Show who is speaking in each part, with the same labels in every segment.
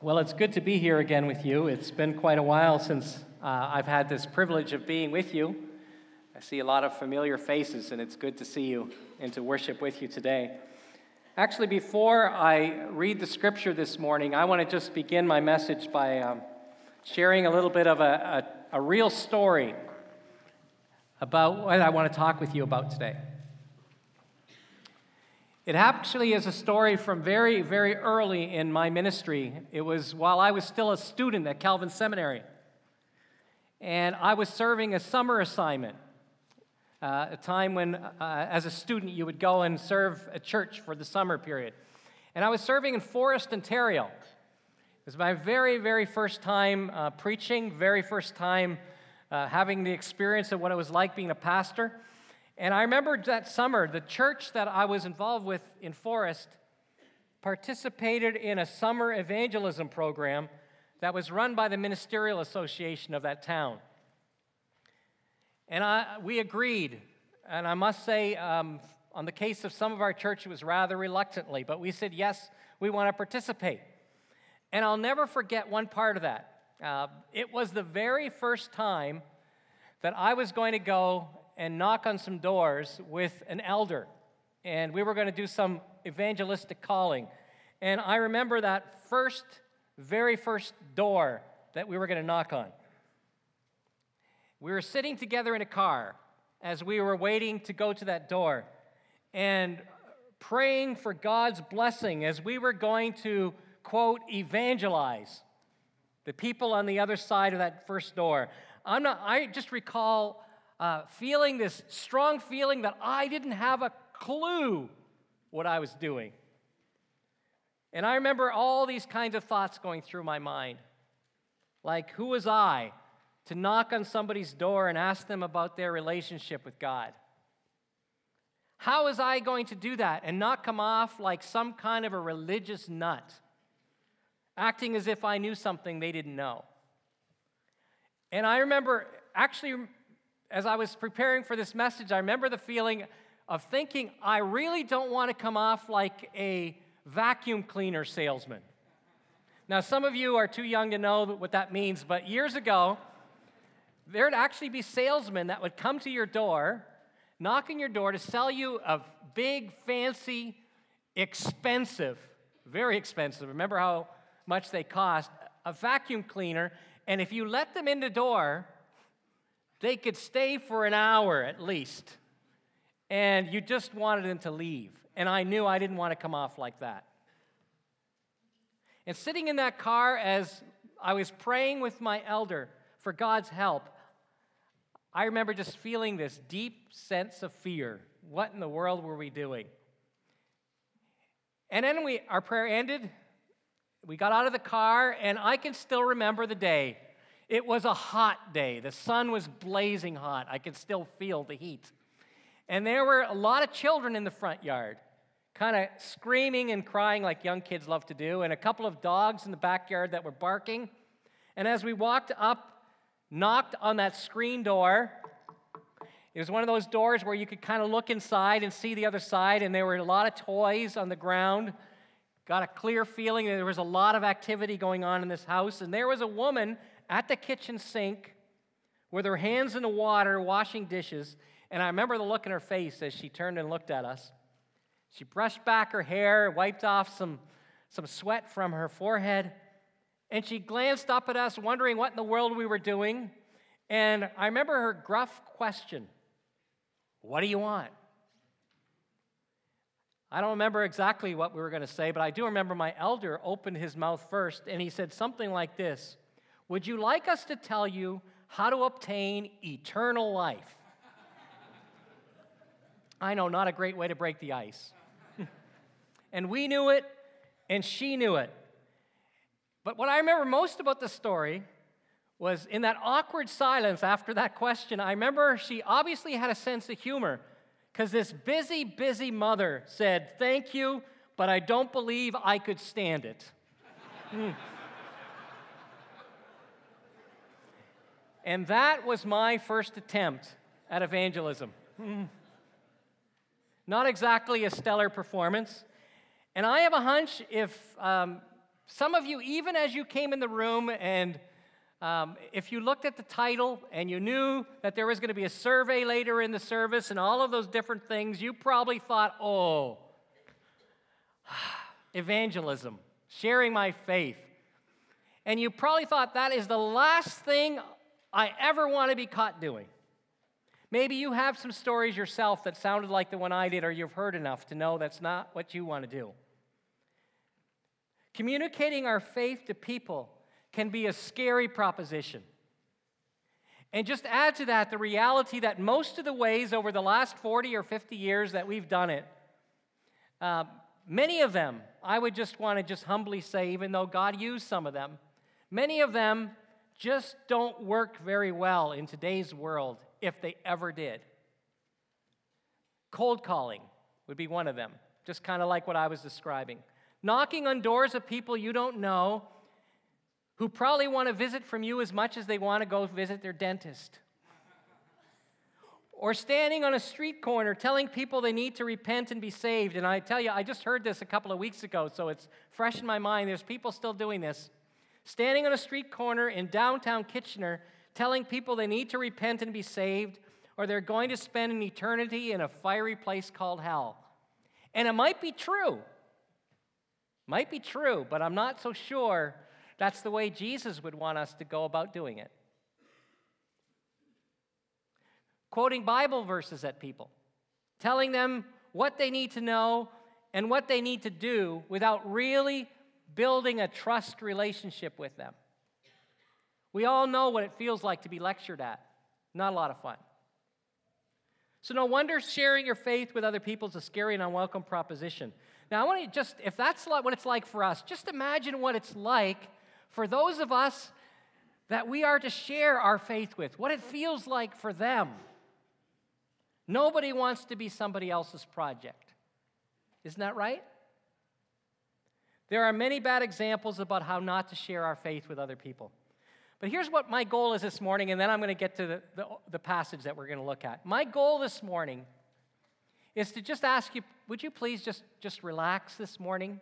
Speaker 1: Well, it's good to be here again with you. It's been quite a while since uh, I've had this privilege of being with you. I see a lot of familiar faces, and it's good to see you and to worship with you today. Actually, before I read the scripture this morning, I want to just begin my message by um, sharing a little bit of a, a, a real story about what I want to talk with you about today. It actually is a story from very, very early in my ministry. It was while I was still a student at Calvin Seminary. And I was serving a summer assignment, uh, a time when, uh, as a student, you would go and serve a church for the summer period. And I was serving in Forest, Ontario. It was my very, very first time uh, preaching, very first time uh, having the experience of what it was like being a pastor. And I remember that summer, the church that I was involved with in Forest participated in a summer evangelism program that was run by the Ministerial Association of that town. And I, we agreed. And I must say, um, on the case of some of our church, it was rather reluctantly, but we said, yes, we want to participate. And I'll never forget one part of that. Uh, it was the very first time that I was going to go and knock on some doors with an elder. And we were going to do some evangelistic calling. And I remember that first, very first door that we were going to knock on. We were sitting together in a car as we were waiting to go to that door and praying for God's blessing as we were going to, quote, evangelize the people on the other side of that first door. I'm not, I just recall uh, feeling this strong feeling that I didn't have a clue what I was doing. And I remember all these kinds of thoughts going through my mind. Like, who was I to knock on somebody's door and ask them about their relationship with God? How was I going to do that and not come off like some kind of a religious nut, acting as if I knew something they didn't know? And I remember actually as I was preparing for this message, I remember the feeling of thinking, I really don't want to come off like a vacuum cleaner salesman. Now, some of you are too young to know what that means, but years ago, there'd actually be salesmen that would come to your door, knock on your door to sell you a big, fancy, expensive, very expensive, remember how much they cost, a vacuum cleaner. And if you let them in the door, they could stay for an hour at least, and you just wanted them to leave. And I knew I didn't want to come off like that. And sitting in that car as I was praying with my elder for God's help, I remember just feeling this deep sense of fear. What in the world were we doing? And then we, our prayer ended. We got out of the car, and I can still remember the day. It was a hot day. The sun was blazing hot. I could still feel the heat. And there were a lot of children in the front yard, kind of screaming and crying like young kids love to do, and a couple of dogs in the backyard that were barking. And as we walked up, knocked on that screen door, it was one of those doors where you could kind of look inside and see the other side, and there were a lot of toys on the ground. Got a clear feeling that there was a lot of activity going on in this house, and there was a woman at the kitchen sink with her hands in the water washing dishes. And I remember the look in her face as she turned and looked at us. She brushed back her hair, wiped off some, some sweat from her forehead, and she glanced up at us, wondering what in the world we were doing. And I remember her gruff question What do you want? I don't remember exactly what we were going to say, but I do remember my elder opened his mouth first and he said something like this would you like us to tell you how to obtain eternal life? I know, not a great way to break the ice. and we knew it, and she knew it. But what I remember most about the story was in that awkward silence after that question, I remember she obviously had a sense of humor because this busy, busy mother said, Thank you, but I don't believe I could stand it. Hmm. And that was my first attempt at evangelism. Not exactly a stellar performance. And I have a hunch if um, Some of you, even as you came in the room, and um, if you looked at the title and you knew that there was going to be a survey later in the service and all of those different things, you probably thought, oh, evangelism, sharing my faith. And you probably thought that is the last thing I ever want to be caught doing. Maybe you have some stories yourself that sounded like the one I did, or you've heard enough to know that's not what you want to do. Communicating our faith to people can be a scary proposition. And just add to that the reality that most of the ways over the last 40 or 50 years that we've done it, uh, many of them, I would just want to just humbly say, even though God used some of them, many of them just don't work very well in today's world, if they ever did. Cold calling would be one of them, just kind of like what I was describing. Knocking on doors of people you don't know who probably want to visit from you as much as they want to go visit their dentist. Or standing on a street corner telling people they need to repent and be saved. And I tell you, I just heard this a couple of weeks ago, so it's fresh in my mind. There's people still doing this. Standing on a street corner in downtown Kitchener telling people they need to repent and be saved, or they're going to spend an eternity in a fiery place called hell. And it might be true. Might be true, but I'm not so sure that's the way Jesus would want us to go about doing it. Quoting Bible verses at people, telling them what they need to know and what they need to do without really building a trust relationship with them. We all know what it feels like to be lectured at. Not a lot of fun. So, no wonder sharing your faith with other people is a scary and unwelcome proposition. Now, I want to just, if that's what it's like for us, just imagine what it's like for those of us that we are to share our faith with, what it feels like for them. Nobody wants to be somebody else's project. Isn't that right? There are many bad examples about how not to share our faith with other people. But here's what my goal is this morning, and then I'm going to get to the, the, the passage that we're going to look at. My goal this morning is to just ask you would you please just, just relax this morning?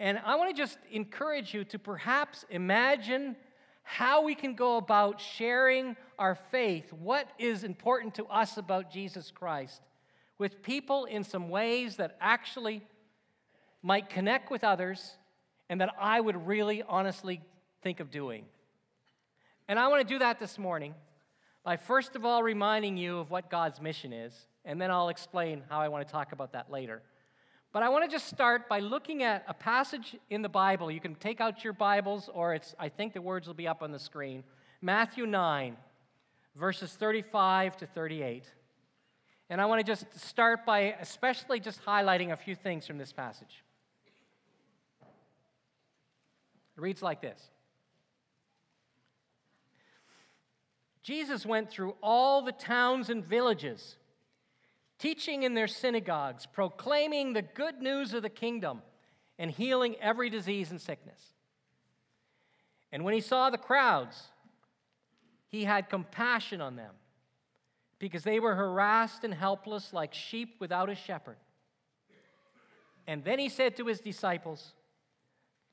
Speaker 1: And I want to just encourage you to perhaps imagine how we can go about sharing our faith, what is important to us about Jesus Christ, with people in some ways that actually might connect with others and that I would really honestly think of doing. And I want to do that this morning by first of all reminding you of what God's mission is, and then I'll explain how I want to talk about that later. But I want to just start by looking at a passage in the Bible. You can take out your Bibles, or it's, I think the words will be up on the screen. Matthew 9, verses 35 to 38. And I want to just start by especially just highlighting a few things from this passage. It reads like this Jesus went through all the towns and villages, teaching in their synagogues, proclaiming the good news of the kingdom, and healing every disease and sickness. And when he saw the crowds, he had compassion on them because they were harassed and helpless like sheep without a shepherd. And then he said to his disciples,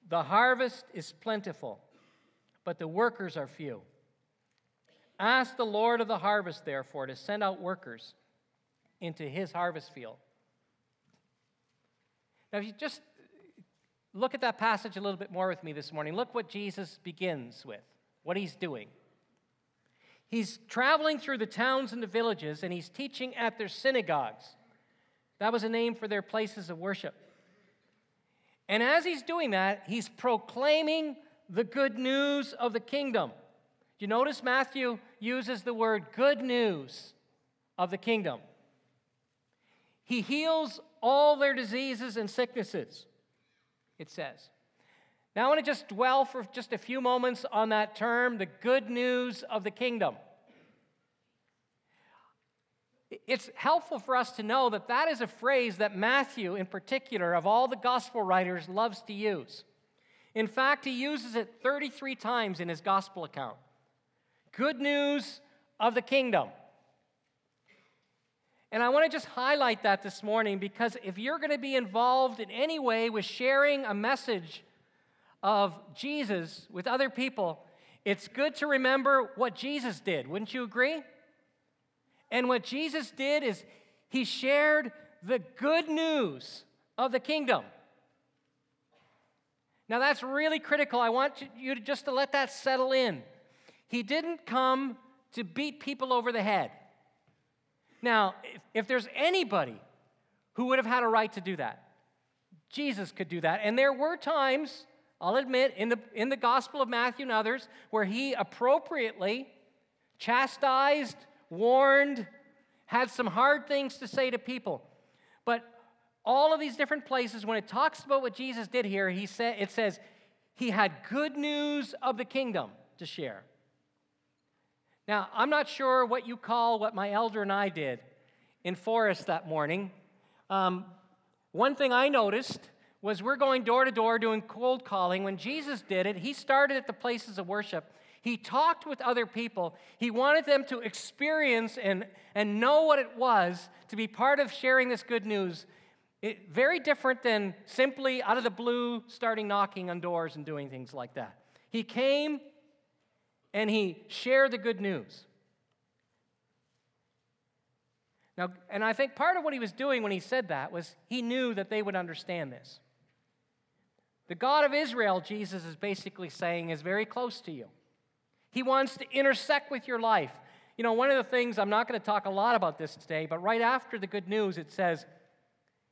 Speaker 1: The harvest is plentiful, but the workers are few. Ask the Lord of the harvest, therefore, to send out workers into his harvest field. Now, if you just look at that passage a little bit more with me this morning, look what Jesus begins with, what he's doing. He's traveling through the towns and the villages, and he's teaching at their synagogues. That was a name for their places of worship. And as he's doing that, he's proclaiming the good news of the kingdom. Do you notice Matthew uses the word good news of the kingdom? He heals all their diseases and sicknesses, it says. Now, I want to just dwell for just a few moments on that term, the good news of the kingdom. It's helpful for us to know that that is a phrase that Matthew, in particular, of all the gospel writers, loves to use. In fact, he uses it 33 times in his gospel account good news of the kingdom. And I want to just highlight that this morning because if you're going to be involved in any way with sharing a message of Jesus with other people, it's good to remember what Jesus did. Wouldn't you agree? And what Jesus did is he shared the good news of the kingdom. Now that's really critical. I want you to just to let that settle in. He didn't come to beat people over the head. Now, if, if there's anybody who would have had a right to do that, Jesus could do that. And there were times, I'll admit, in the, in the Gospel of Matthew and others, where he appropriately chastised, warned, had some hard things to say to people. But all of these different places, when it talks about what Jesus did here, he said, it says he had good news of the kingdom to share. Now, I'm not sure what you call what my elder and I did in Forest that morning. Um, one thing I noticed was we're going door to door doing cold calling. When Jesus did it, he started at the places of worship. He talked with other people. He wanted them to experience and, and know what it was to be part of sharing this good news. It, very different than simply out of the blue starting knocking on doors and doing things like that. He came and he shared the good news. Now, and I think part of what he was doing when he said that was he knew that they would understand this. The God of Israel, Jesus is basically saying, is very close to you. He wants to intersect with your life. You know, one of the things, I'm not going to talk a lot about this today, but right after the good news, it says,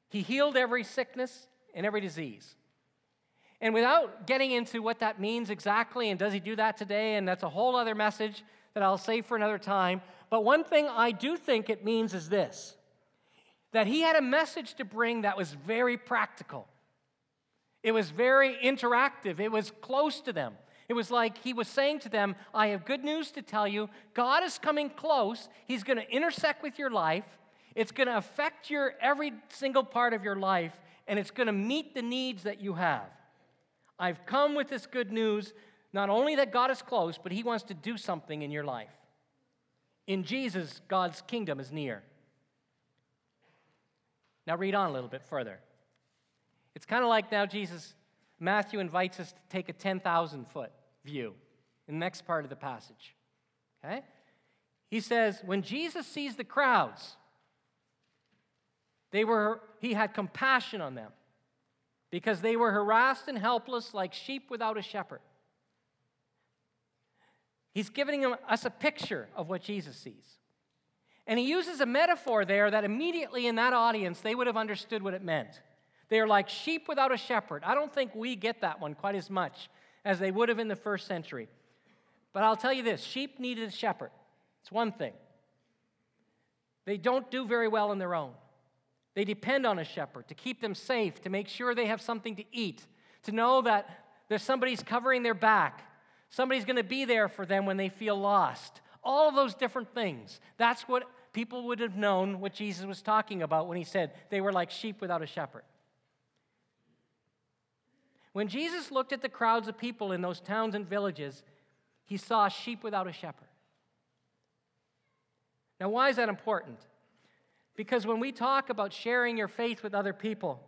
Speaker 1: he healed every sickness and every disease. And without getting into what that means exactly, and does he do that today, and that's a whole other message that I'll save for another time. But one thing I do think it means is this that he had a message to bring that was very practical. It was very interactive. It was close to them. It was like he was saying to them, I have good news to tell you. God is coming close. He's going to intersect with your life. It's going to affect your every single part of your life, and it's going to meet the needs that you have. I've come with this good news, not only that God is close, but He wants to do something in your life. In Jesus, God's kingdom is near. Now, read on a little bit further. It's kind of like now Jesus, Matthew invites us to take a 10,000 foot view in the next part of the passage. Okay? He says, when Jesus sees the crowds, they were, he had compassion on them because they were harassed and helpless like sheep without a shepherd. He's giving us a picture of what Jesus sees. And he uses a metaphor there that immediately in that audience they would have understood what it meant. They are like sheep without a shepherd. I don't think we get that one quite as much as they would have in the first century. But I'll tell you this sheep needed a shepherd. It's one thing. They don't do very well on their own. They depend on a shepherd to keep them safe, to make sure they have something to eat, to know that there's somebody's covering their back, somebody's going to be there for them when they feel lost. All of those different things. That's what people would have known what Jesus was talking about when he said they were like sheep without a shepherd. When Jesus looked at the crowds of people in those towns and villages, he saw sheep without a shepherd. Now, why is that important? Because when we talk about sharing your faith with other people,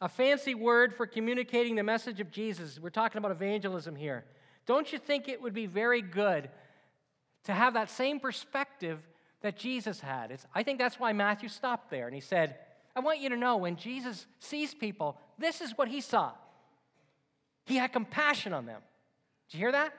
Speaker 1: a fancy word for communicating the message of Jesus, we're talking about evangelism here. Don't you think it would be very good to have that same perspective that Jesus had? It's, I think that's why Matthew stopped there and he said, I want you to know when Jesus sees people, this is what he saw. He had compassion on them. Did you hear that?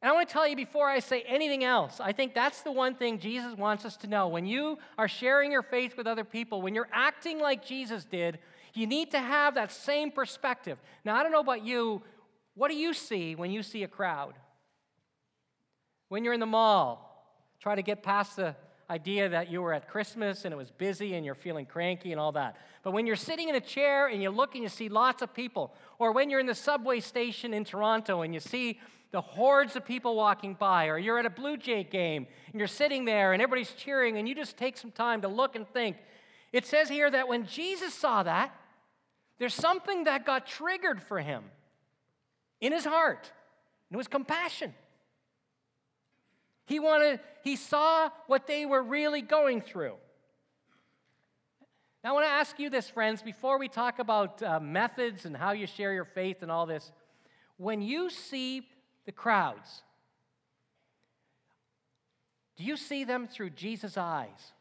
Speaker 1: And I want to tell you before I say anything else, I think that's the one thing Jesus wants us to know. When you are sharing your faith with other people, when you're acting like Jesus did, you need to have that same perspective. Now, I don't know about you, what do you see when you see a crowd? When you're in the mall, try to get past the idea that you were at Christmas and it was busy and you're feeling cranky and all that. But when you're sitting in a chair and you look and you see lots of people, or when you're in the subway station in Toronto and you see the hordes of people walking by, or you're at a Blue Jay game and you're sitting there and everybody's cheering, and you just take some time to look and think. It says here that when Jesus saw that, there's something that got triggered for him in his heart, and it was compassion. He wanted, he saw what they were really going through. Now, I want to ask you this, friends, before we talk about uh, methods and how you share your faith and all this. When you see the crowds, do you see them through Jesus' eyes?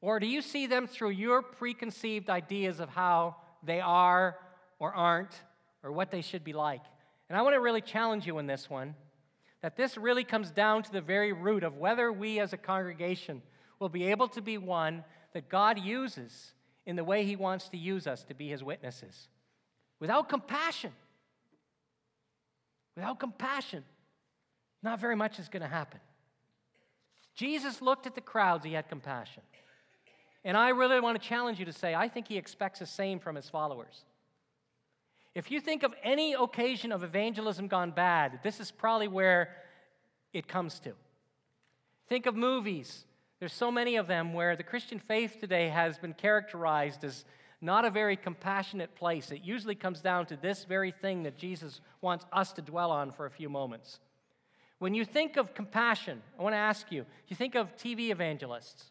Speaker 1: Or do you see them through your preconceived ideas of how they are or aren't or what they should be like? And I want to really challenge you in this one that this really comes down to the very root of whether we as a congregation will be able to be one that God uses in the way He wants to use us to be His witnesses. Without compassion, without compassion, not very much is going to happen. Jesus looked at the crowds, He had compassion. And I really want to challenge you to say, I think He expects the same from His followers. If you think of any occasion of evangelism gone bad, this is probably where it comes to. Think of movies. There's so many of them where the Christian faith today has been characterized as not a very compassionate place. It usually comes down to this very thing that Jesus wants us to dwell on for a few moments. When you think of compassion, I want to ask you, you think of TV evangelists.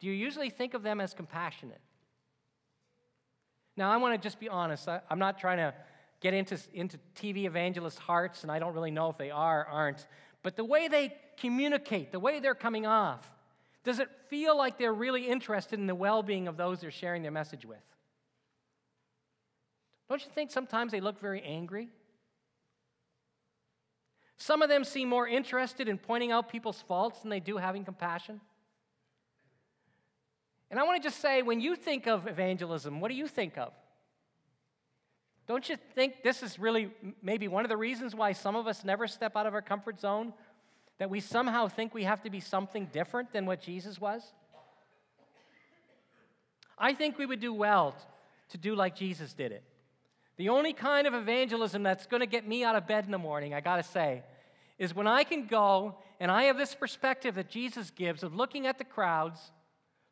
Speaker 1: Do you usually think of them as compassionate? Now, I want to just be honest. I, am not trying to get into, into TV evangelists' hearts, and I don't really know if they are or aren't. But the way they communicate, the way they're coming off, does it feel like they're really interested in the well being of those they're sharing their message with? Don't you think sometimes they look very angry? Some of them seem more interested in pointing out people's faults than they do having compassion. And I want to just say when you think of evangelism, what do you think of? Don't you think this is really maybe one of the reasons why some of us never step out of our comfort zone? That we somehow think we have to be something different than what Jesus was? I think we would do well to do like Jesus did it. The only kind of evangelism that's going to get me out of bed in the morning, I got to say, is when I can go and I have this perspective that Jesus gives of looking at the crowds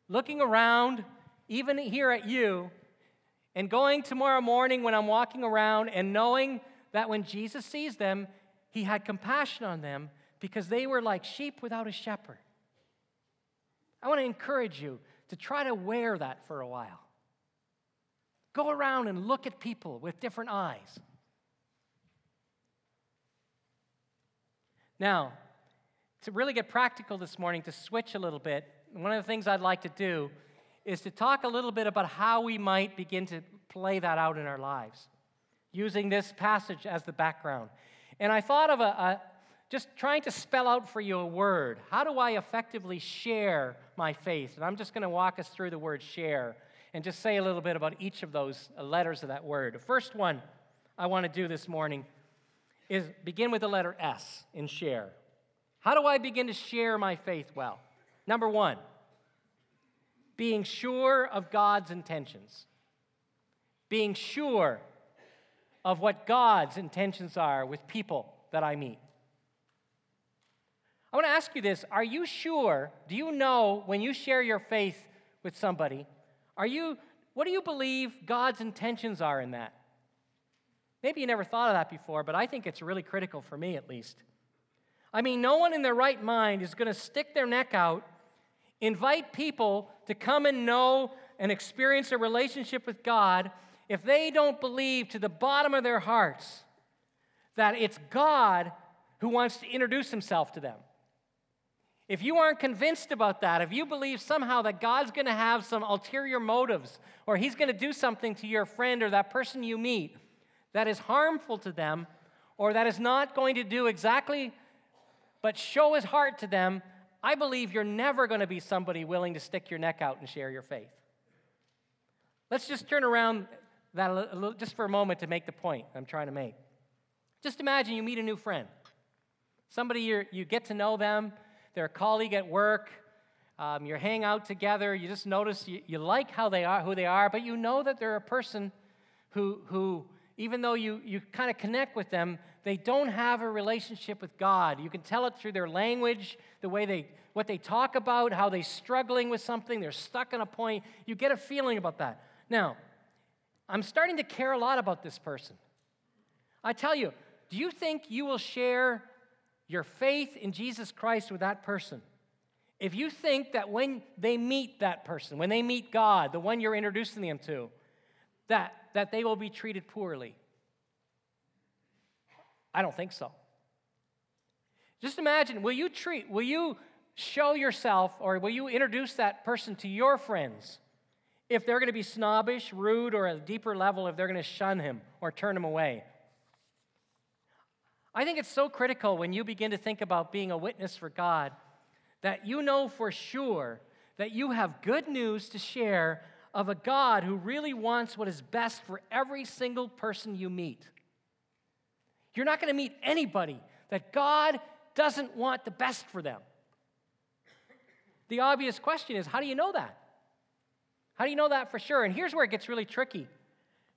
Speaker 1: looking around, even here at you, and going tomorrow morning when I'm walking around and knowing that when Jesus sees them, he had compassion on them because they were like sheep without a shepherd. I want to encourage you to try to wear that for a while. Go around and look at people with different eyes. Now, to really get practical this morning, to switch a little bit, one of the things I'd like to do is to talk a little bit about how we might begin to play that out in our lives, using this passage as the background. And I thought of a, a just trying to spell out for you a word. How do I effectively share my faith? And I'm just going to walk us through the word share and just say a little bit about each of those uh, letters of that word. The first one I want to do this morning is begin with the letter S in share. How do I begin to share my faith well? Number one, being sure of God's intentions. Being sure of what God's intentions are with people that I meet. I want to ask you this Are you sure? Do you know when you share your faith with somebody, are you, what do you believe God's intentions are in that? Maybe you never thought of that before, but I think it's really critical for me at least. I mean, no one in their right mind is going to stick their neck out invite people to come and know and experience a relationship with God if they don't believe to the bottom of their hearts that it's God who wants to introduce himself to them. If you aren't convinced about that, if you believe somehow that God's going to have some ulterior motives or he's going to do something to your friend or that person you meet that is harmful to them or that is not going to do exactly but show his heart to them, I believe you're never going to be somebody willing to stick your neck out and share your faith. Let's just turn around that a little, just for a moment to make the point I'm trying to make. Just imagine you meet a new friend. Somebody you you get to know them, they're a colleague at work, um, you hang out together, you just notice you, you like how they are, who they are, but you know that they're a person who, who even though you, you kind of connect with them, they don't have a relationship with God. You can tell it through their language, the way they, what they talk about, how they're struggling with something, they're stuck on a point. You get a feeling about that. Now, I'm starting to care a lot about this person. I tell you, do you think you will share your faith in Jesus Christ with that person if you think that when they meet that person, when they meet God, the one you're introducing them to, that, that they will be treated poorly. I don't think so. Just imagine, will you treat, will you show yourself or will you introduce that person to your friends if they're going to be snobbish, rude, or at a deeper level if they're going to shun him or turn him away? I think it's so critical when you begin to think about being a witness for God that you know for sure that you have good news to share of a God who really wants what is best for every single person you meet. You're not going to meet anybody that God doesn't want the best for them. The obvious question is how do you know that? How do you know that for sure? And here's where it gets really tricky.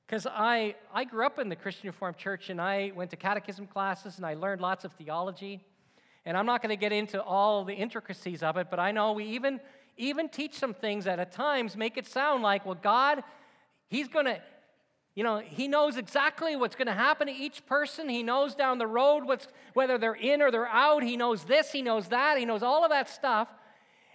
Speaker 1: Because I, I grew up in the Christian Reformed Church and I went to catechism classes and I learned lots of theology. And I'm not going to get into all the intricacies of it, but I know we even, even teach some things that at times make it sound like, well, God, He's going to, you know, He knows exactly what's going to happen to each person. He knows down the road what's, whether they're in or they're out. He knows this, He knows that, He knows all of that stuff.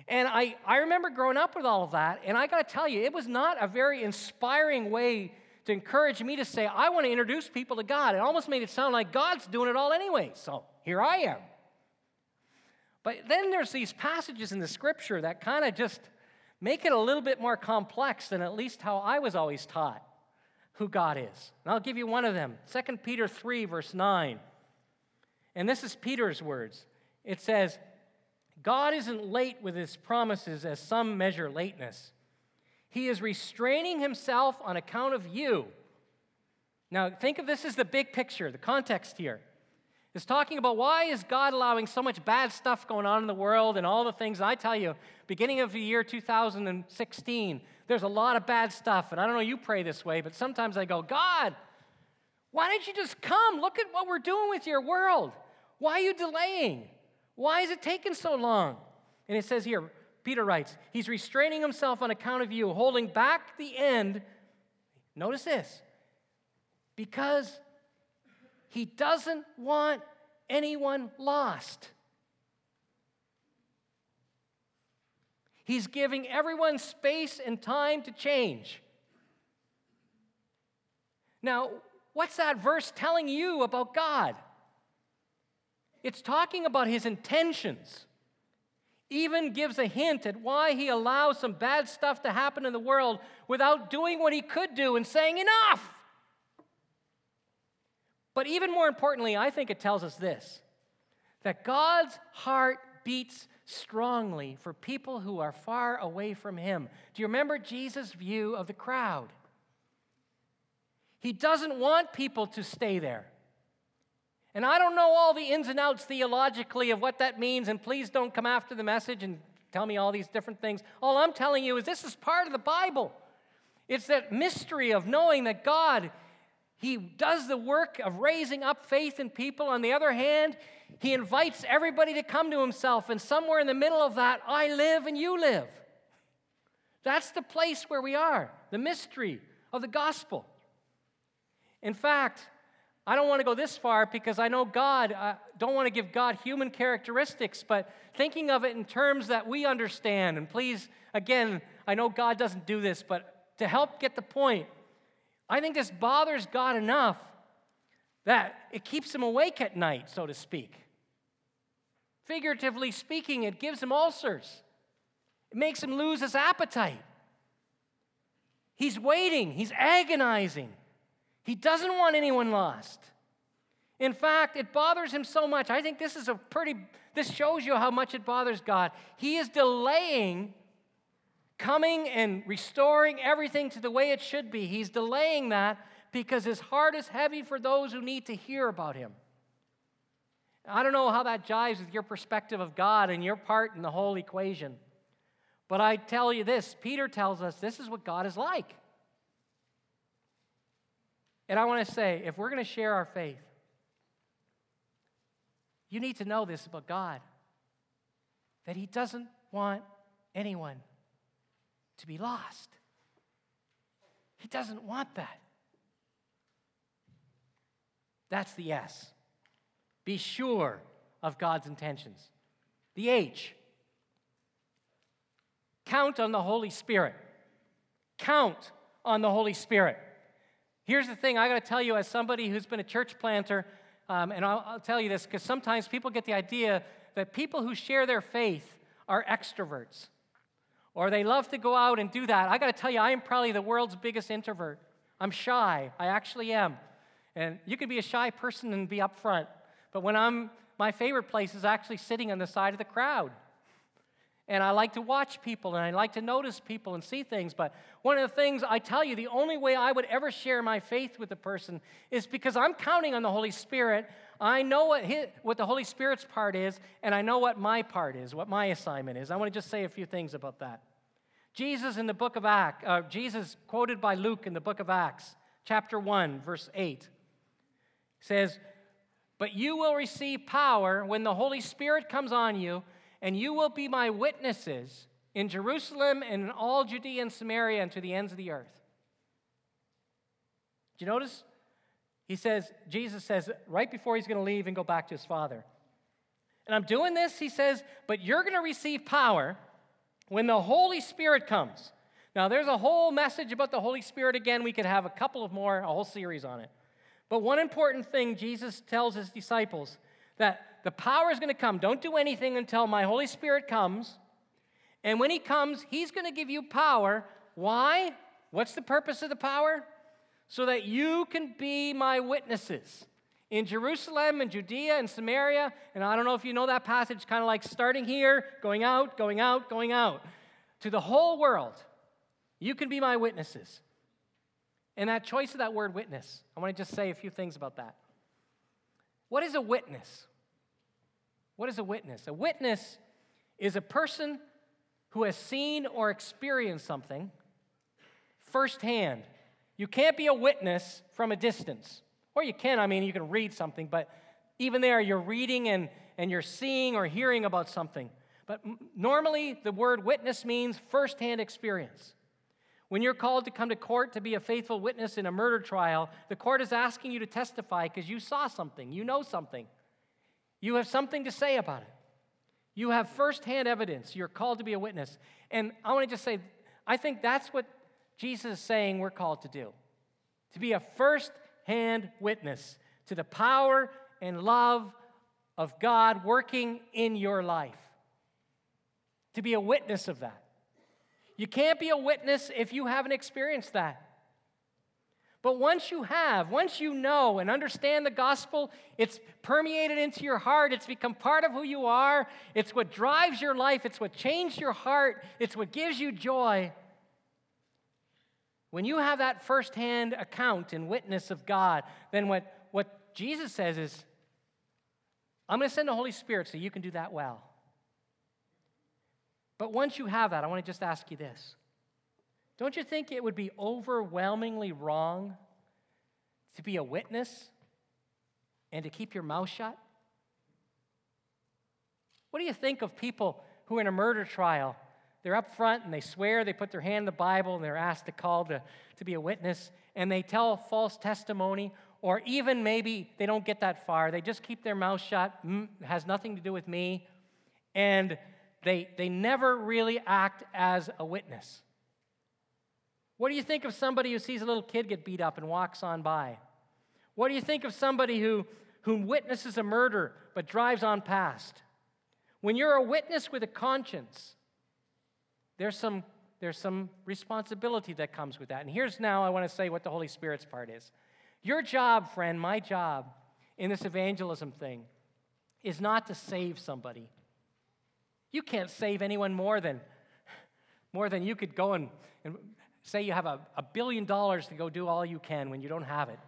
Speaker 1: And I, I remember growing up with all of that, and I got to tell you, it was not a very inspiring way to encourage me to say, I want to introduce people to God. It almost made it sound like God's doing it all anyway. So here I am. But then there's these passages in the scripture that kind of just make it a little bit more complex than at least how I was always taught who God is. And I'll give you one of them 2 Peter 3, verse 9. And this is Peter's words. It says, God isn't late with his promises as some measure lateness. He is restraining himself on account of you. Now, think of this as the big picture, the context here is talking about why is God allowing so much bad stuff going on in the world and all the things. And I tell you, beginning of the year 2016, there's a lot of bad stuff. And I don't know you pray this way, but sometimes I go, God, why didn't you just come? Look at what we're doing with your world. Why are you delaying? Why is it taking so long? And it says here, Peter writes, He's restraining himself on account of you, holding back the end. Notice this because he doesn't want anyone lost. He's giving everyone space and time to change. Now, what's that verse telling you about God? It's talking about his intentions. Even gives a hint at why he allows some bad stuff to happen in the world without doing what he could do and saying, Enough! But even more importantly, I think it tells us this that God's heart beats strongly for people who are far away from Him. Do you remember Jesus' view of the crowd? He doesn't want people to stay there. And I don't know all the ins and outs theologically of what that means, and please don't come after the message and tell me all these different things. All I'm telling you is this is part of the Bible. It's that mystery of knowing that God he does the work of raising up faith in people. On the other hand, he invites everybody to come to himself. And somewhere in the middle of that, I live and you live. That's the place where we are, the mystery of the gospel. In fact, I don't want to go this far because I know God, I don't want to give God human characteristics, but thinking of it in terms that we understand. And please, again, I know God doesn't do this, but to help get the point, I think this bothers God enough that it keeps him awake at night, so to speak. Figuratively speaking, it gives him ulcers, it makes him lose his appetite. He's waiting, he's agonizing. He doesn't want anyone lost. In fact, it bothers him so much. I think this is a pretty, this shows you how much it bothers God. He is delaying coming and restoring everything to the way it should be. He's delaying that because his heart is heavy for those who need to hear about him. I don't know how that jives with your perspective of God and your part in the whole equation. But I tell you this Peter tells us this is what God is like. And I want to say if we're going to share our faith, you need to know this about God that He doesn't want anyone to be lost. He doesn't want that. That's the S. Be sure of God's intentions. The H. Count on the Holy Spirit. Count on the Holy Spirit. Here's the thing I got to tell you, as somebody who's been a church planter, um, and I'll, I'll tell you this because sometimes people get the idea that people who share their faith are extroverts or they love to go out and do that. I got to tell you, I am probably the world's biggest introvert. I'm shy. I actually am. And you can be a shy person and be up front. But when I'm, my favorite place is actually sitting on the side of the crowd. And I like to watch people and I like to notice people and see things. But one of the things I tell you, the only way I would ever share my faith with a person is because I'm counting on the Holy Spirit. I know what, his, what the Holy Spirit's part is, and I know what my part is, what my assignment is. I want to just say a few things about that. Jesus in the book of Acts, uh, Jesus quoted by Luke in the book of Acts, chapter 1, verse 8, says, But you will receive power when the Holy Spirit comes on you, and you will be my witnesses in Jerusalem and in all Judea and Samaria and to the ends of the earth. Do you notice? He says, Jesus says, right before he's going to leave and go back to his Father. And I'm doing this, he says, but you're going to receive power when the Holy Spirit comes. Now, there's a whole message about the Holy Spirit again. We could have a couple of more, a whole series on it. But one important thing Jesus tells his disciples that the power is going to come. Don't do anything until my Holy Spirit comes. And when he comes, he's going to give you power. Why? What's the purpose of the power? So that you can be my witnesses in Jerusalem and Judea and Samaria. And I don't know if you know that passage, kind of like starting here, going out, going out, going out to the whole world. You can be my witnesses. And that choice of that word witness, I want to just say a few things about that. What is a witness? What is a witness? A witness is a person who has seen or experienced something firsthand. You can't be a witness from a distance. Or you can, I mean, you can read something, but even there, you're reading and, and you're seeing or hearing about something. But normally, the word witness means firsthand experience. When you're called to come to court to be a faithful witness in a murder trial, the court is asking you to testify because you saw something, you know something, you have something to say about it. You have firsthand evidence. You're called to be a witness. And I want to just say, I think that's what Jesus is saying we're called to do to be a first hand witness to the power and love of God working in your life. To be a witness of that. You can't be a witness if you haven't experienced that. But once you have, once you know and understand the gospel, it's permeated into your heart. It's become part of who you are. It's what drives your life. It's what changed your heart. It's what gives you joy. When you have that firsthand account and witness of God, then what, what Jesus says is, I'm going to send the Holy Spirit so you can do that well. But once you have that, I want to just ask you this. Don't you think it would be overwhelmingly wrong to be a witness and to keep your mouth shut? What do you think of people who in a murder trial they're up front and they swear, they put their hand in the Bible and they're asked to call to, to be a witness, and they tell false testimony, or even maybe they don't get that far. They just keep their mouth shut, mm, has nothing to do with me, and they, they never really act as a witness. What do you think of somebody who sees a little kid get beat up and walks on by? What do you think of somebody who, who witnesses a murder but drives on past? When you're a witness with a conscience, there's some, there's some responsibility that comes with that. And here's now I want to say what the Holy Spirit's part is. Your job, friend, my job in this evangelism thing is not to save somebody. You can't save anyone more than more than you could go and, and say you have a, a billion dollars to go do all you can when you don't have it.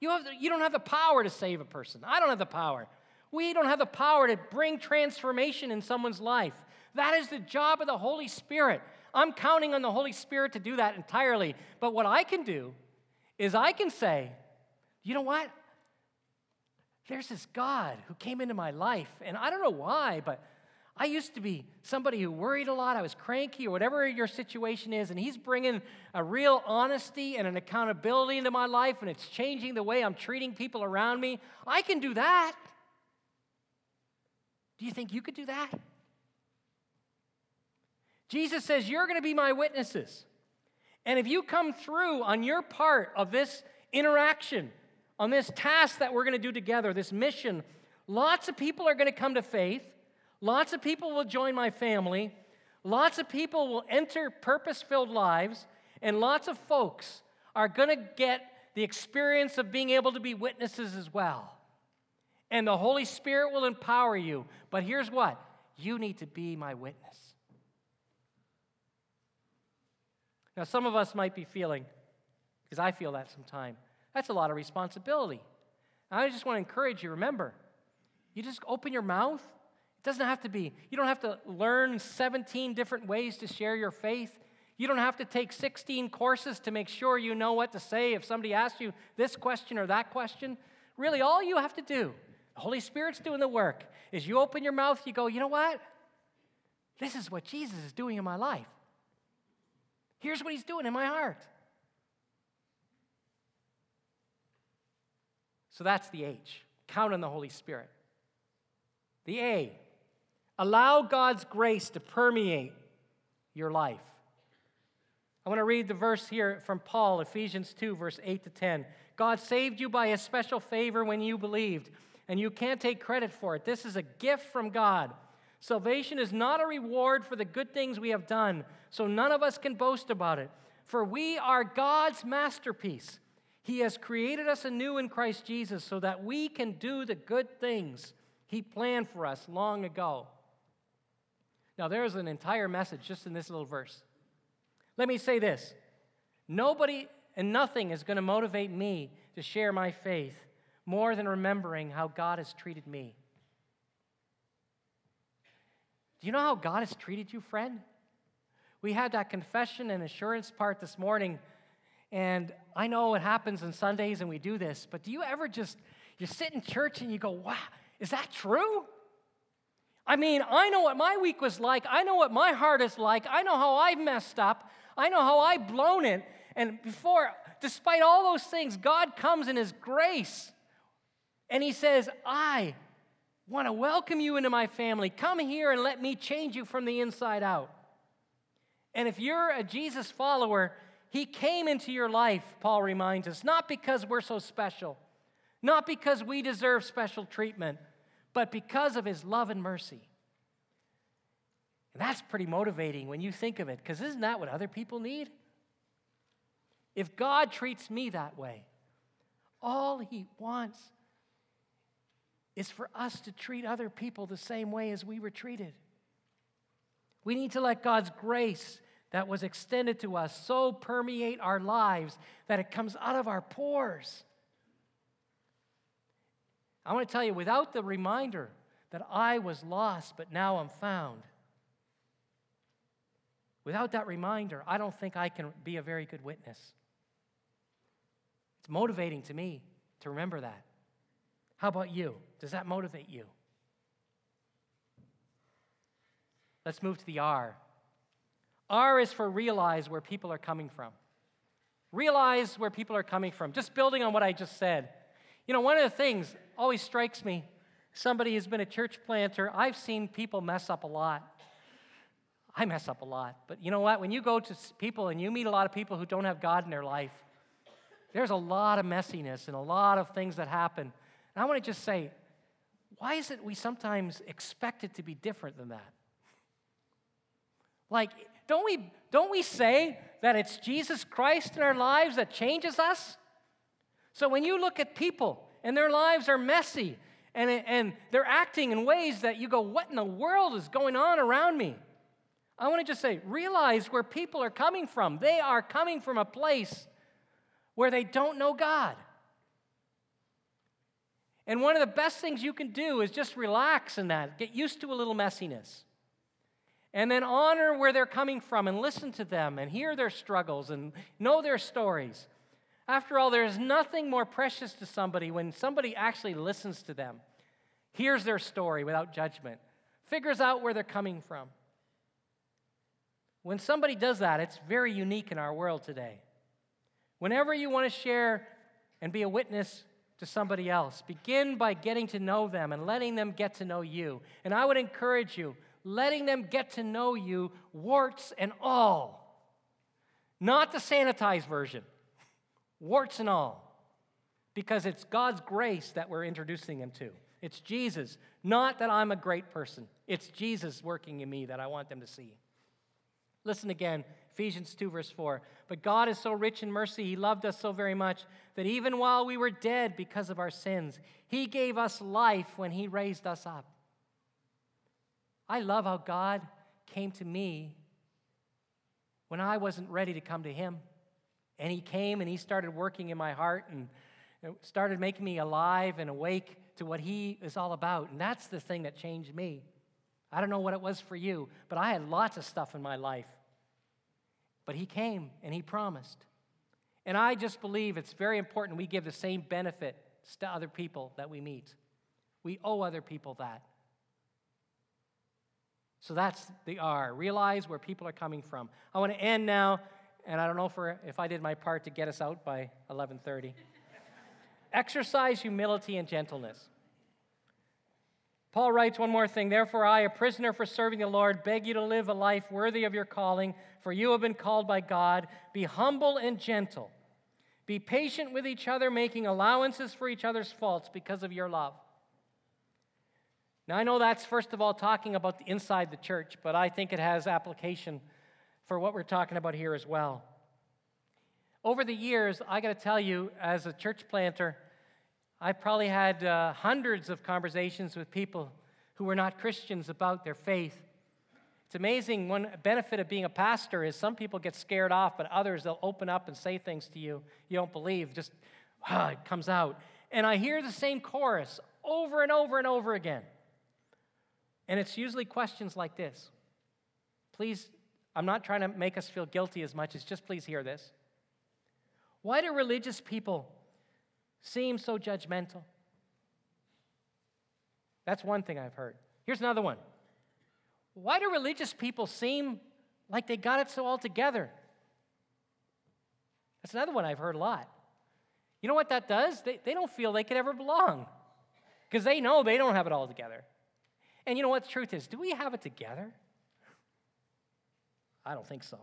Speaker 1: You, have, you don't have the power to save a person. I don't have the power. We don't have the power to bring transformation in someone's life. That is the job of the Holy Spirit. I'm counting on the Holy Spirit to do that entirely. But what I can do is I can say, you know what? There's this God who came into my life, and I don't know why, but I used to be somebody who worried a lot. I was cranky, or whatever your situation is, and He's bringing a real honesty and an accountability into my life, and it's changing the way I'm treating people around me. I can do that. Do you think you could do that? Jesus says, You're going to be my witnesses. And if you come through on your part of this interaction, on this task that we're going to do together, this mission, lots of people are going to come to faith. Lots of people will join my family. Lots of people will enter purpose filled lives. And lots of folks are going to get the experience of being able to be witnesses as well. And the Holy Spirit will empower you. But here's what you need to be my witness. Now, some of us might be feeling, because I feel that sometimes, that's a lot of responsibility. I just want to encourage you remember, you just open your mouth. Doesn't have to be, you don't have to learn 17 different ways to share your faith. You don't have to take 16 courses to make sure you know what to say if somebody asks you this question or that question. Really, all you have to do, the Holy Spirit's doing the work, is you open your mouth, you go, you know what? This is what Jesus is doing in my life. Here's what he's doing in my heart. So that's the H. Count on the Holy Spirit. The A. Allow God's grace to permeate your life. I want to read the verse here from Paul, Ephesians 2, verse 8 to 10. God saved you by a special favor when you believed, and you can't take credit for it. This is a gift from God. Salvation is not a reward for the good things we have done, so none of us can boast about it. For we are God's masterpiece. He has created us anew in Christ Jesus so that we can do the good things He planned for us long ago. Now, there's an entire message just in this little verse. Let me say this nobody and nothing is going to motivate me to share my faith more than remembering how God has treated me. Do you know how God has treated you, friend? We had that confession and assurance part this morning, and I know it happens on Sundays and we do this, but do you ever just, you sit in church and you go, wow, is that true? I mean, I know what my week was like. I know what my heart is like. I know how I've messed up. I know how I've blown it. And before, despite all those things, God comes in His grace and He says, I want to welcome you into my family. Come here and let me change you from the inside out. And if you're a Jesus follower, he came into your life, Paul reminds us, not because we're so special, not because we deserve special treatment, but because of his love and mercy. And that's pretty motivating when you think of it, because isn't that what other people need? If God treats me that way, all he wants is for us to treat other people the same way as we were treated. We need to let God's grace that was extended to us so permeate our lives that it comes out of our pores. I want to tell you, without the reminder that I was lost, but now I'm found, without that reminder, I don't think I can be a very good witness. It's motivating to me to remember that. How about you? Does that motivate you? Let's move to the R. R is for realize where people are coming from. Realize where people are coming from. Just building on what I just said. You know, one of the things always strikes me somebody who's been a church planter, I've seen people mess up a lot. I mess up a lot. But you know what? When you go to people and you meet a lot of people who don't have God in their life, there's a lot of messiness and a lot of things that happen. And I want to just say, why is it we sometimes expect it to be different than that? Like, don't we, don't we say that it's Jesus Christ in our lives that changes us? So when you look at people and their lives are messy and, and they're acting in ways that you go, what in the world is going on around me? I want to just say, realize where people are coming from. They are coming from a place where they don't know God. And one of the best things you can do is just relax in that, get used to a little messiness. And then honor where they're coming from and listen to them and hear their struggles and know their stories. After all, there's nothing more precious to somebody when somebody actually listens to them, hears their story without judgment, figures out where they're coming from. When somebody does that, it's very unique in our world today. Whenever you want to share and be a witness to somebody else. Begin by getting to know them and letting them get to know you. And I would encourage you letting them get to know you, warts and all. Not the sanitized version, warts and all. Because it's God's grace that we're introducing them to. It's Jesus. Not that I'm a great person, it's Jesus working in me that I want them to see. Listen again, Ephesians 2, verse 4. But God is so rich in mercy, He loved us so very much that even while we were dead because of our sins, He gave us life when He raised us up. I love how God came to me when I wasn't ready to come to Him. And He came and He started working in my heart and started making me alive and awake to what He is all about. And that's the thing that changed me. I don't know what it was for you, but I had lots of stuff in my life but he came and he promised. And I just believe it's very important we give the same benefit to other people that we meet. We owe other people that. So that's the R. Realize where people are coming from. I want to end now, and I don't know if, if I did my part to get us out by 11:30. Exercise humility and gentleness. Paul writes one more thing. Therefore, I, a prisoner for serving the Lord, beg you to live a life worthy of your calling, for you have been called by God. Be humble and gentle. Be patient with each other, making allowances for each other's faults because of your love. Now, I know that's first of all talking about the inside the church, but I think it has application for what we're talking about here as well. Over the years, I got to tell you, as a church planter, I probably had uh, hundreds of conversations with people who were not Christians about their faith. It's amazing. One benefit of being a pastor is some people get scared off, but others, they'll open up and say things to you you don't believe. Just, ah, it comes out. And I hear the same chorus over and over and over again. And it's usually questions like this. Please, I'm not trying to make us feel guilty as much as just please hear this. Why do religious people seem so judgmental. That's one thing I've heard. Here's another one. Why do religious people seem like they got it so all together? That's another one I've heard a lot. You know what that does? They, they don't feel they could ever belong because they know they don't have it all together. And you know what the truth is? Do we have it together? I don't think so.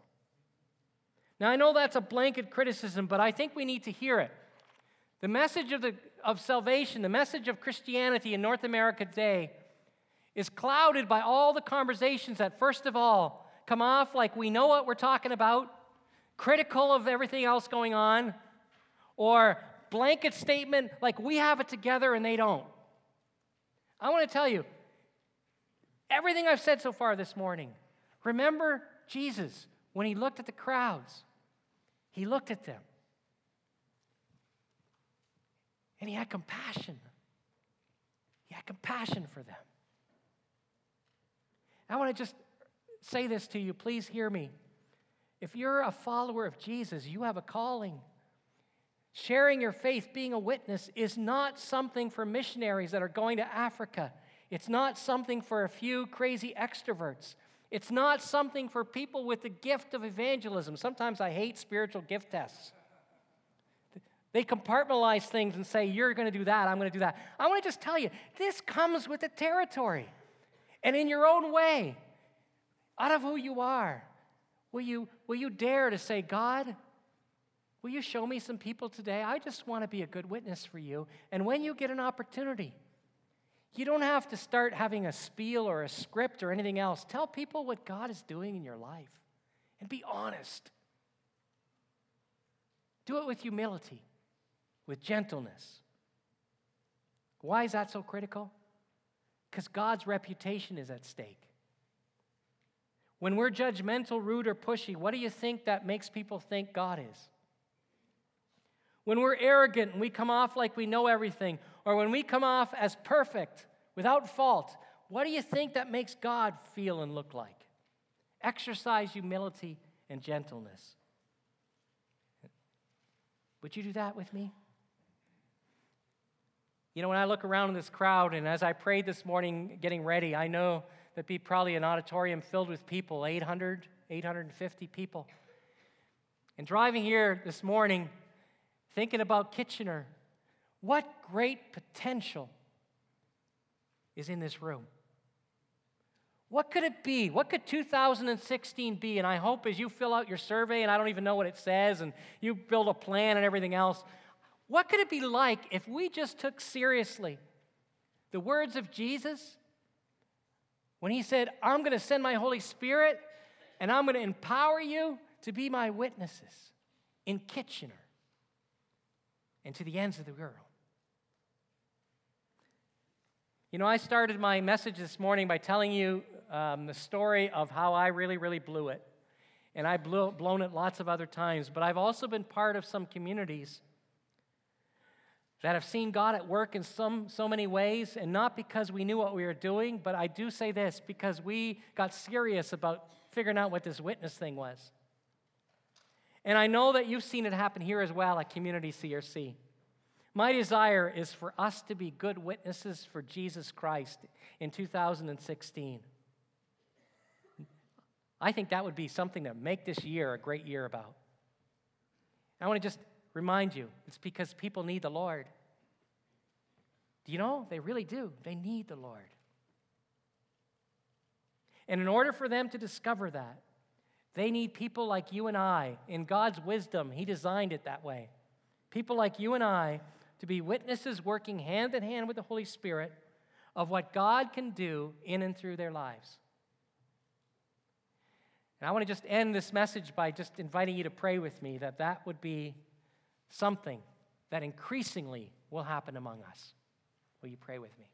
Speaker 1: Now, I know that's a blanket criticism, but I think we need to hear it. The message of, the, of salvation, the message of Christianity in North America today, is clouded by all the conversations that, first of all, come off like we know what we're talking about, critical of everything else going on, or blanket statement like we have it together and they don't. I want to tell you everything I've said so far this morning. Remember Jesus when he looked at the crowds, he looked at them and he had compassion. He had compassion for them. I want to just say this to you. Please hear me. If you're a follower of Jesus, you have a calling. Sharing your faith, being a witness, is not something for missionaries that are going to Africa. It's not something for a few crazy extroverts. It's not something for people with the gift of evangelism. Sometimes I hate spiritual gift tests. They compartmentalize things and say, You're going to do that, I'm going to do that. I want to just tell you, this comes with the territory. And in your own way, out of who you are, will you, will you dare to say, God, will you show me some people today? I just want to be a good witness for you. And when you get an opportunity, you don't have to start having a spiel or a script or anything else. Tell people what God is doing in your life and be honest. Do it with humility with gentleness. Why is that so critical? Because God's reputation is at stake. When we're judgmental, rude, or pushy, what do you think that makes people think God is? When we're arrogant and we come off like we know everything, or when we come off as perfect, without fault, what do you think that makes God feel and look like? Exercise humility and gentleness. Would you do that with me? You know, when I look around in this crowd, and as I prayed this morning getting ready, I know that'd be probably an auditorium filled with people 800, 850 people. And driving here this morning, thinking about Kitchener, what great potential is in this room. What could it be? What could 2016 be? And I hope as you fill out your survey, and I don't even know what it says, and you build a plan and everything else, what could it be like if we just took seriously the words of Jesus when he said, I'm going to send my Holy Spirit and I'm going to empower you to be my witnesses in Kitchener and to the ends of the world? You know, I started my message this morning by telling you um, the story of how I really, really blew it. And I've blew, blown it lots of other times, but I've also been part of some communities that have seen God at work in some, so many ways, and not because we knew what we were doing, but I do say this because we got serious about figuring out what this witness thing was. And I know that you've seen it happen here as well at Community CRC. My desire is for us to be good witnesses for Jesus Christ in 2016. I think that would be something to make this year a great year about. I want to just remind you it's because people need the Lord. Do you know? They really do. They need the Lord. And in order for them to discover that, they need people like you and I. In God's wisdom, He designed it that way. People like you and I to be witnesses working hand in hand with the Holy Spirit of what God can do in and through their lives. And I want to just end this message by just inviting you to pray with me that that would be something that increasingly will happen among us. Will you pray with me?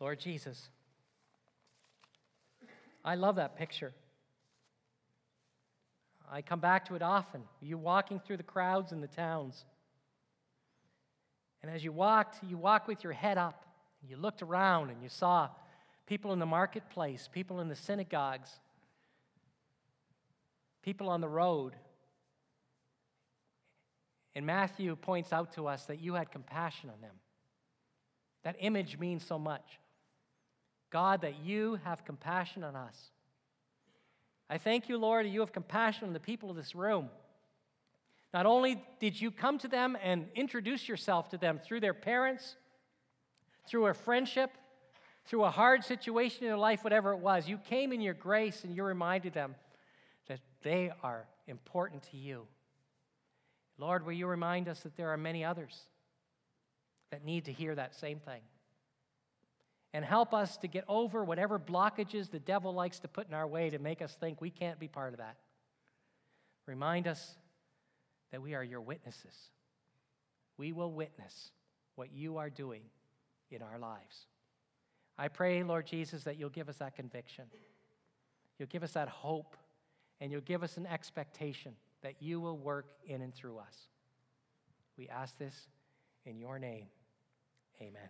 Speaker 1: Lord Jesus, I love that picture. I come back to it often. You walking through the crowds in the towns. And as you walked, you walked with your head up. And you looked around and you saw people in the marketplace, people in the synagogues, people on the road. And Matthew points out to us that you had compassion on them. That image means so much. God, that you have compassion on us. I thank you, Lord, that you have compassion on the people of this room. Not only did you come to them and introduce yourself to them through their parents, through a friendship, through a hard situation in their life, whatever it was, you came in your grace and you reminded them that they are important to you. Lord, will you remind us that there are many others that need to hear that same thing? And help us to get over whatever blockages the devil likes to put in our way to make us think we can't be part of that. Remind us that we are your witnesses. We will witness what you are doing in our lives. I pray, Lord Jesus, that you'll give us that conviction. You'll give us that hope, and you'll give us an expectation that you will work in and through us. We ask this in your name. Amen.